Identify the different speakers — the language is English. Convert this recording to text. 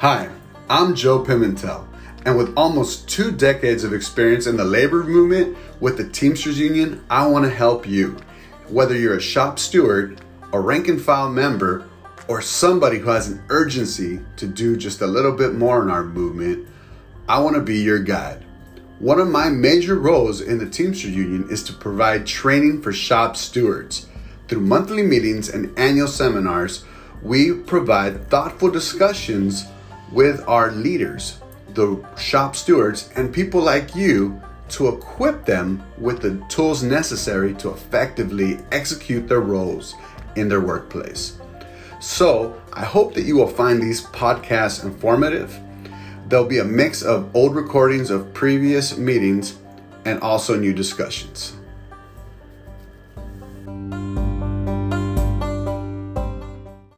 Speaker 1: Hi, I'm Joe Pimentel, and with almost two decades of experience in the labor movement with the Teamsters Union, I want to help you. Whether you're a shop steward, a rank and file member, or somebody who has an urgency to do just a little bit more in our movement, I want to be your guide. One of my major roles in the Teamsters Union is to provide training for shop stewards. Through monthly meetings and annual seminars, we provide thoughtful discussions with our leaders, the shop stewards, and people like you to equip them with the tools necessary to effectively execute their roles in their workplace. So, I hope that you will find these podcasts informative. There'll be a mix of old recordings of previous meetings and also new discussions.